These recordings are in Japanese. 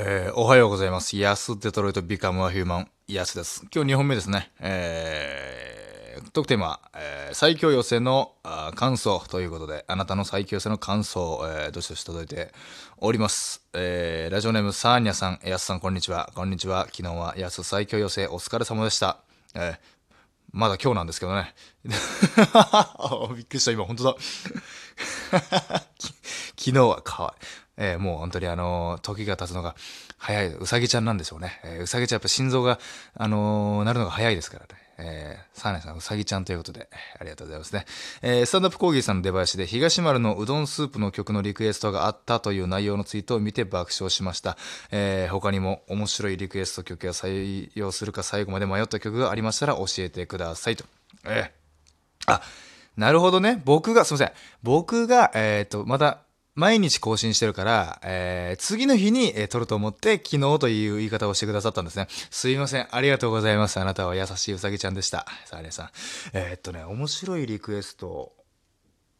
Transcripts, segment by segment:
えー、おはようございます。ヤスデトロイトビカムアヒューマン、ヤスです。今日2本目ですね。えー、トークテーマ、えー、最強寄せのあ感想ということで、あなたの最強寄せの感想、えー、どしどし届いております。えー、ラジオネームサーニャさん、ヤスさん、こんにちは。こんにちは。昨日はヤス最強寄せお疲れ様でした。えー、まだ今日なんですけどね。びっくりした、今、本当だ。昨日はかわいい。えー、もう本当にあの、時が経つのが早い、うさぎちゃんなんでしょうね。えー、うさぎちゃんやっぱ心臓が、あのー、なるのが早いですからね。えー、サーネさん、うさぎちゃんということで、ありがとうございますね。えー、スタンダップコーギーさんの出囃子で、東丸のうどんスープの曲のリクエストがあったという内容のツイートを見て爆笑しました。えー、他にも面白いリクエスト曲や採用するか最後まで迷った曲がありましたら教えてくださいと。えー、あ、なるほどね。僕が、すいません。僕が、えっ、ー、と、また、毎日更新してるから、えー、次の日に、えー、撮ると思って、昨日という言い方をしてくださったんですね。すいません。ありがとうございます。あなたは優しいうさぎちゃんでした。さあ、皆さん。えー、っとね、面白いリクエスト。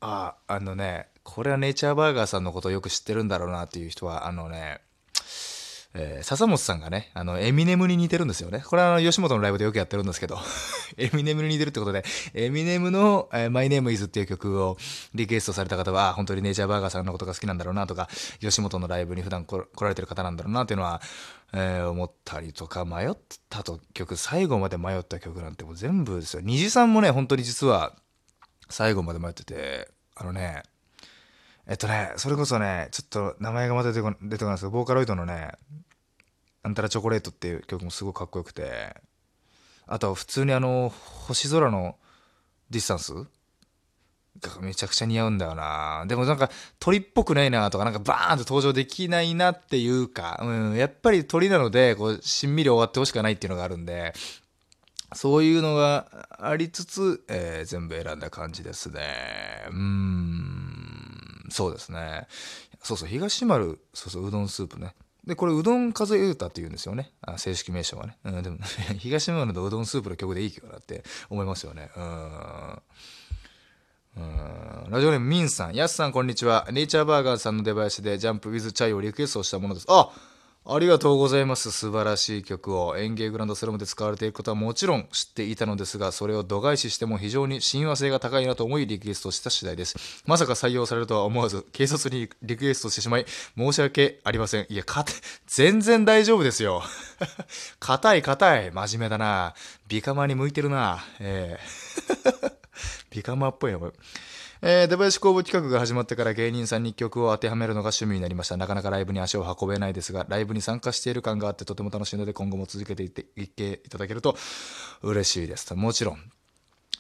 あ、あのね、これはネイチャーバーガーさんのことをよく知ってるんだろうなっていう人は、あのね、えー、笹本さんがね、あの、エミネムに似てるんですよね。これはあの、吉本のライブでよくやってるんですけど、エミネムに似てるってことで、エミネムの、えー、My Name is っていう曲をリクエストされた方は、本当にネイチャーバーガーさんのことが好きなんだろうなとか、吉本のライブに普段来られてる方なんだろうなっていうのは、えー、思ったりとか、迷ったと曲、最後まで迷った曲なんてもう全部ですよ。虹さんもね、本当に実は、最後まで迷ってて、あのね、えっとね、それこそね、ちょっと名前がまた出てこ出てこないですけど、ボーカロイドのね、なんたらチョコレートっていう曲もすごいかっこよくて、あとは普通にあの、星空のディスタンス？がめちゃくちゃ似合うんだよな。でもなんか鳥っぽくないなとか、なんかバーンと登場できないなっていうか、うん、やっぱり鳥なので、こう、しんみり終わってほしくないっていうのがあるんで、そういうのがありつつ、えー、全部選んだ感じですね。うーん、そうですね。そうそう、東丸、そうそう、うどんスープね。で、これ、うどん数えたって言うんですよね。あ正式名称はね。うん、でも、東村のうどんスープの曲でいい曲だって思いますよね。うん。うんラジオネームミンさん。やすさん、こんにちは。ネイチャーバーガーさんの出囃子でジャンプウィズチャイをリクエストしたものです。あありがとうございます。素晴らしい曲を演芸グランドスラムで使われていることはもちろん知っていたのですが、それを度外視しても非常に親和性が高いなと思いリクエストした次第です。まさか採用されるとは思わず、警察にリクエストしてしまい、申し訳ありません。いや、か、全然大丈夫ですよ。硬い硬い。真面目だな。ビカマに向いてるな。ええー、ビカマっぽいな、これ。えー、出囃子公募企画が始まってから芸人さんに曲を当てはめるのが趣味になりました。なかなかライブに足を運べないですが、ライブに参加している感があってとても楽しいので今後も続けていっていっていただけると嬉しいです。もちろん、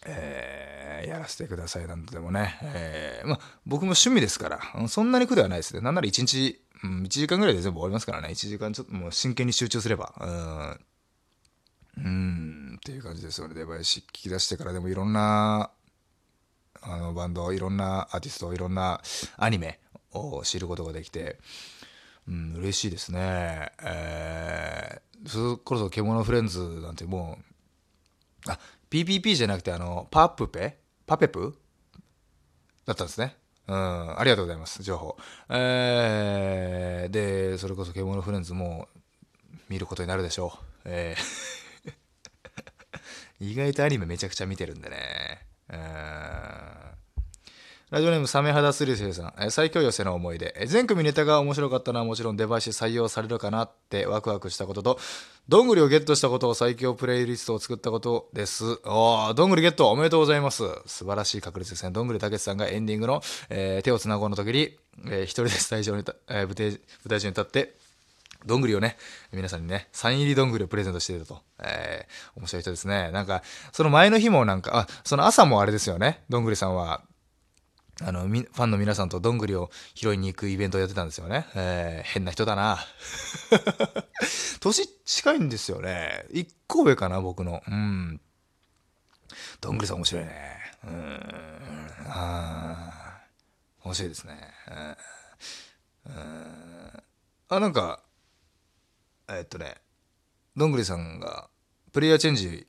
えー、やらせてくださいなんでもね、えー、ま、僕も趣味ですから、そんなに苦ではないですね。なんなら1日、うん、1時間ぐらいで全部終わりますからね。1時間ちょっともう真剣に集中すれば。うん、うんっていう感じですよね。出囃子聞き出してからでもいろんなあのバンドいろんなアーティストいろんなアニメを知ることができて、うん、嬉しいですね。えー、それこそ獣フレンズなんてもうあ PPP じゃなくてあのパップペ？パペプ？だったんですね。うん、ありがとうございます、情報。えー、で、それこそ獣フレンズも見ることになるでしょう。えー 意外とアニメめちゃくちゃ見てるんでね。ラジオネームサメハダスリセイさん、最強寄せの思い出。全組ネタが面白かったのはもちろん出囃子採用されるかなってワクワクしたことと、どんぐりをゲットしたことを最強プレイリストを作ったことです。おー、どんぐりゲットおめでとうございます。素晴らしい確率ですね。どんぐりたけしさんがエンディングの、えー、手をつなごうの時に、えー、一人でスタジオに、えー、舞台舞台上に立って、どんぐりをね、皆さんにね、サイン入りどんぐりをプレゼントしていると。えー、面白い人ですね。なんか、その前の日もなんか、あ、その朝もあれですよね。どんぐりさんは、あの、ファンの皆さんとどんぐりを拾いに行くイベントをやってたんですよね。えー、変な人だな。年近いんですよね。一個上かな、僕の。うん。どんぐりさん面白いね。うん。あ面白いですね。うん。あ、なんか、えっとね、どんぐりさんがプレイヤーチェンジ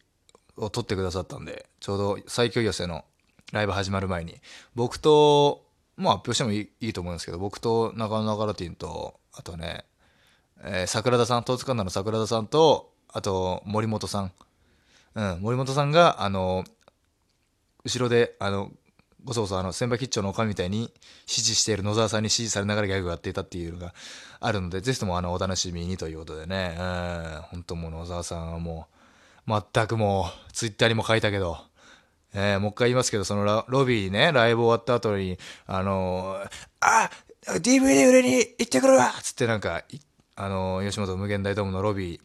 を取ってくださったんで、ちょうど最強寄せのライブ始まる前に、僕と、もう発表してもいいいいと思うんですけど、僕と中野ガラティンと、あとね、えー桜田さん、トーツカンナの桜田さんと、あと、森本さん。うん、森本さんが、あの、後ろで、あの、ごそごそあの、千葉吉兆のおかみたいに指示している野沢さんに指示されながらギャグをやっていたっていうのがあるので、ぜひともあの、お楽しみにということでね、うん、本当もう野沢さんはもう、全くもう、ツイッターにも書いたけど、えーもう一回言いますけど、そのロビーね、ライブ終わった後に、あのーあ DVD 売れに行ってくるわつってなんか、あのー吉本無限大ドームのロビー、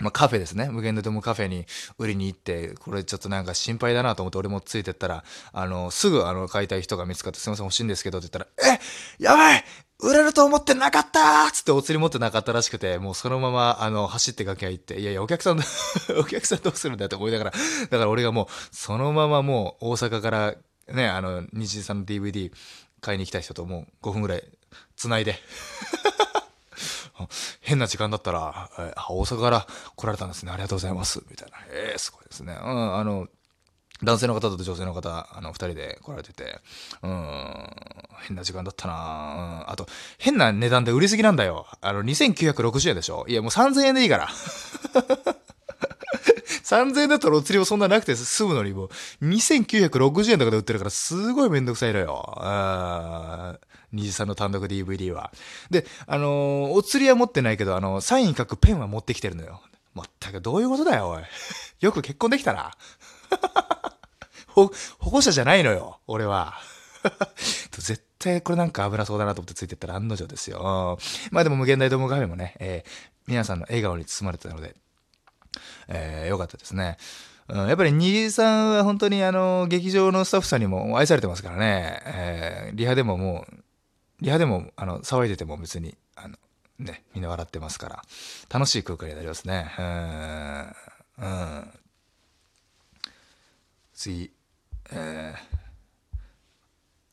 まあ、カフェですね。無限大ドームカフェに売りに行って、これちょっとなんか心配だなと思って俺もついてったら、あの、すぐあの、買いたい人が見つかって、すいません欲しいんですけどって言ったら、えやばい売れると思ってなかったつってお釣り持ってなかったらしくて、もうそのまま、あの、走って楽屋行って、いやいや、お客さん、お客さんどうするんだって思いながら、だから俺がもう、そのままもう大阪から、ね、あの、日時さんの DVD 買いに来た人ともう5分ぐらい繋いで、変な時間だったら、えー大阪から来られたんですね。ありがとうございます。みたいな。ええすごいですね。うん、あの、男性の方と女性の方、あの、二人で来られてて、うん、変な時間だったなうん、あと、変な値段で売りすぎなんだよ。あの、2960円でしょいや、もう3000円でいいから。3000円だったらお釣りもそんななくて済むのにもう2960円とかで売ってるからすごいめんどくさいのよ。あー虹さんの単独 DVD は。で、あのーお釣りは持ってないけど、あのサイン書くペンは持ってきてるのよ。まったくどういうことだよ、おい。よく結婚できたな。ほ、保護者じゃないのよ、俺は。絶対これなんか危なそうだなと思ってついてったら案の定ですよ。まあでも無限大ドームカフェもね、えー皆さんの笑顔に包まれてたので、えーよかったですね。うん、やっぱり虹さんは本当にあの劇場のスタッフさんにも愛されてますからね、えーリハでももうリハでもあの騒いでても別にあの、ね、みんな笑ってますから楽しい空間になりますね。うんうん、次、えー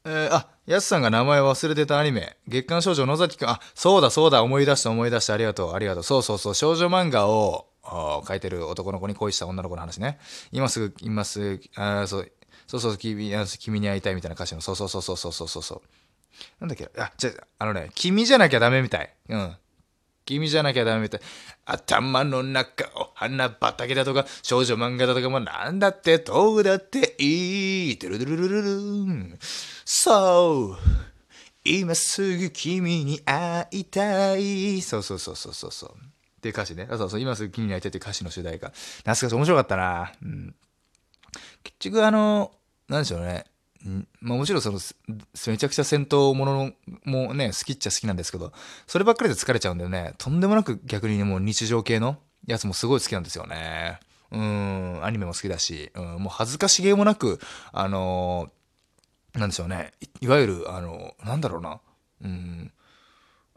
えーあ、やすさんが名前忘れてたアニメ。月刊少女野崎くん。あ、そうだそうだ、思い出した思い出した、ありがとう、ありがとう。そうそうそう、少女漫画をあー描いてる男の子に恋した女の子の話ね。今すぐ、今すぐ、あそう、そうそう、君君に会いたいみたいな歌詞の、そうそうそうそうそうそうそう。なんだっけ？あ、じゃあ、のね、君じゃなきゃダメみたい。うん。君じゃなきゃダメみたい。頭の中を花畑だとか、少女漫画だとかもなんだって、どうだっていい。ドゥルドゥルルルルン。そう。今すぐ君に会いたい。そうそうそうそうそうそう。っていう歌詞ね。そうそう。今すぐ君に会いたいっていう歌詞の主題歌。懐かしい。面白かったな。うん。結局あの、なんでしょうね。んまあもちろんその、めちゃくちゃ戦闘ものもね、好きっちゃ好きなんですけど、そればっかりで疲れちゃうんだよね。とんでもなく逆にね、もう日常系のやつもすごい好きなんですよね。うん、アニメも好きだし、うん、もう恥ずかしげもなく、あのーなんでしょうね。いいわゆる、あのなんだろうな。うん。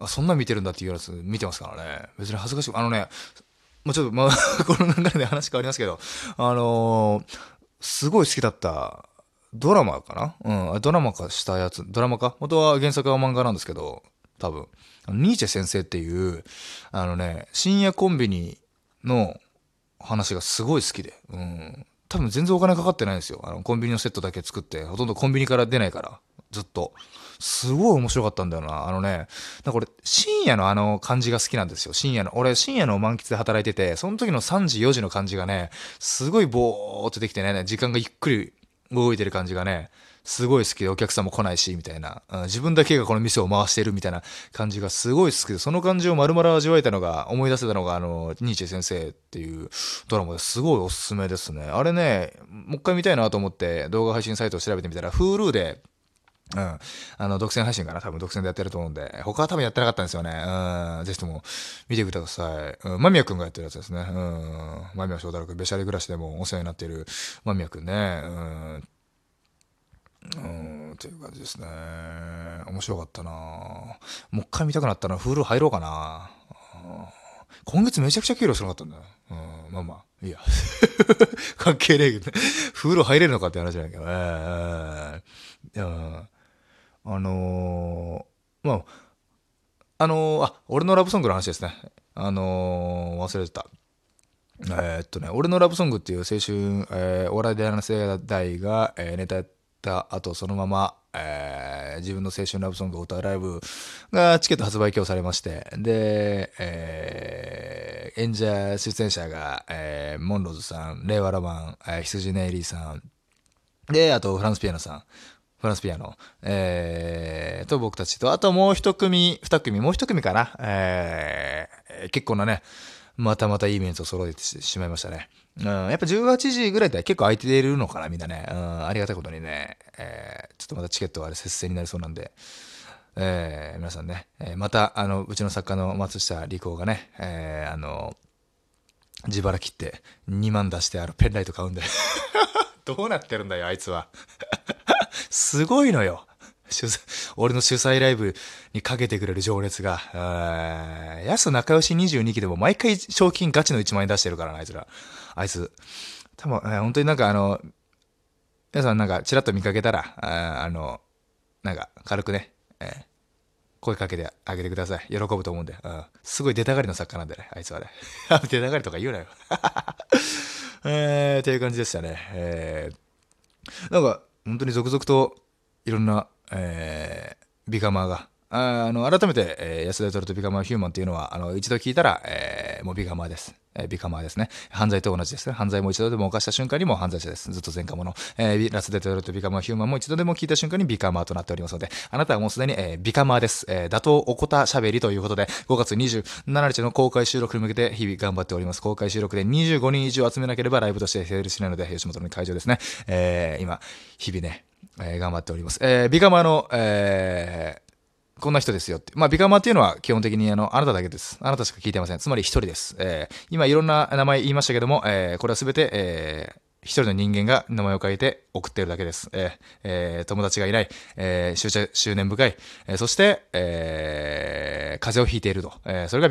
あ、そんな見てるんだっていうやつ見てますからね。別に恥ずかしく、あのね、もうちょっと、まあ、この流れで話変わりますけど、あのーすごい好きだったドラマかな？うん、ドラマ化したやつ、ドラマ化？元は原作は漫画なんですけど、多分。ニーチェ先生っていう、あのね、深夜コンビニの話がすごい好きで、うん。多分全然お金かかってないんですよ。あの、コンビニのセットだけ作って、ほとんどコンビニから出ないから、ずっと。すごい面白かったんだよな。あのね、なんか俺、深夜のあの感じが好きなんですよ。深夜の。俺、深夜の満喫で働いてて、その時の3時、4時の感じがね、すごいぼーっとできてね、時間がゆっくり動いてる感じがね、すごい好きでお客さんも来ないし、みたいな。うん自分だけがこの店を回してるみたいな感じがすごい好きで、その感じを丸々味わえたのが、思い出せたのが、あの、ニーチェ先生っていうドラマですごいおすすめですね。あれね、もう一回見たいなと思って動画配信サイトを調べてみたら、Hulu で、うん。あの、独占配信かな多分独占でやってると思うんで。他は多分やってなかったんですよね。うん。ぜひとも見てください。うん。間宮くんがやってるやつですね。うん。間宮祥太郎くん、べしゃり暮らしでもお世話になっている間宮くんね。うん。うん、っていう感じですね。面白かったなもう一回見たくなったら、フール入ろうかなうん今月めちゃくちゃ給料すごかったんだよ。うん、まあまあ、いいや。関係ねえけどね。フール入れるのかって話じゃないけど。ええええうんあのー、まあ、あのーあ、俺のラブソングの話ですね。あのー忘れてた。えっとね、俺のラブソングっていう青春、えーお笑い大の世代が、えーネタやった後、そのまま、えー、自分の青春ラブソングを歌うライブがチケット発売今日されまして、で、えー、演者出演者が、えー、モンローズさん、令和ロマン、えー、羊ネイリーさん、で、あとフランスピアノさん、フランスピアノ、えー、と僕たちと、あともう一組、二組、もう一組かな、えー、結構なね、またまたいいメンツを揃えてしまいましたね。うん、やっぱ18時ぐらいで結構空いているのかな、みんなね。うん、ありがたいことにね、えー、ちょっとまたチケットはあれ接戦になりそうなんで、えー、皆さんね、えー、また、あの、うちの作家の松下理子がね、えー、あの、自腹切って2万出してあのペンライト買うんで。どうなってるんだよ、あいつは。すごいのよ。俺の主催ライブにかけてくれる情熱が、やす仲良し22期でも毎回賞金ガチの1万円出してるからな、あいつら。あいつ。多分、えー、本当になんかあの、皆さんなんかチラッと見かけたら、ああの、なんか軽くね、えー、声かけてあげてください。喜ぶと思うんで。うん、すごい出たがりの作家なんでね、あいつはね。出たがりとか言うなよ。えー、っていう感じでしたね。えー、なんか、本当に続々といろんな、えー、ビカマーが、あの改めて、えー、安田トルとビカマーヒューマンっていうのはあの一度聞いたら、えー、もうビカマーです。えー、ビカマーですね。犯罪と同じですね。犯罪も一度でも犯した瞬間にも犯罪者です。ずっと前科者。えー、ラスデトルとビカマーヒューマンも一度でも聞いた瞬間にビカマーとなっておりますので、あなたはもうすでに、えー、ビカマーです。えー、打倒おこたしゃべりということで、5月27日の公開収録に向けて日々頑張っております。公開収録で25人以上集めなければライブとして成立しないので、吉本の会場ですね。えー、今、日々ね、えー、頑張っております。えー、ビカマーの、えー、こんな人ですよって。まあ、ビカマっていうのは基本的にあの、あなただけです。あなたしか聞いてません。つまり一人です。えー、今いろんな名前言いましたけども、えー、これはすべて、えー、一人の人間が名前を書いて送ってるだけです。えーえー、友達がいない、えー、執念深い、えー、そして、えー、風邪をひいていると。えー、それが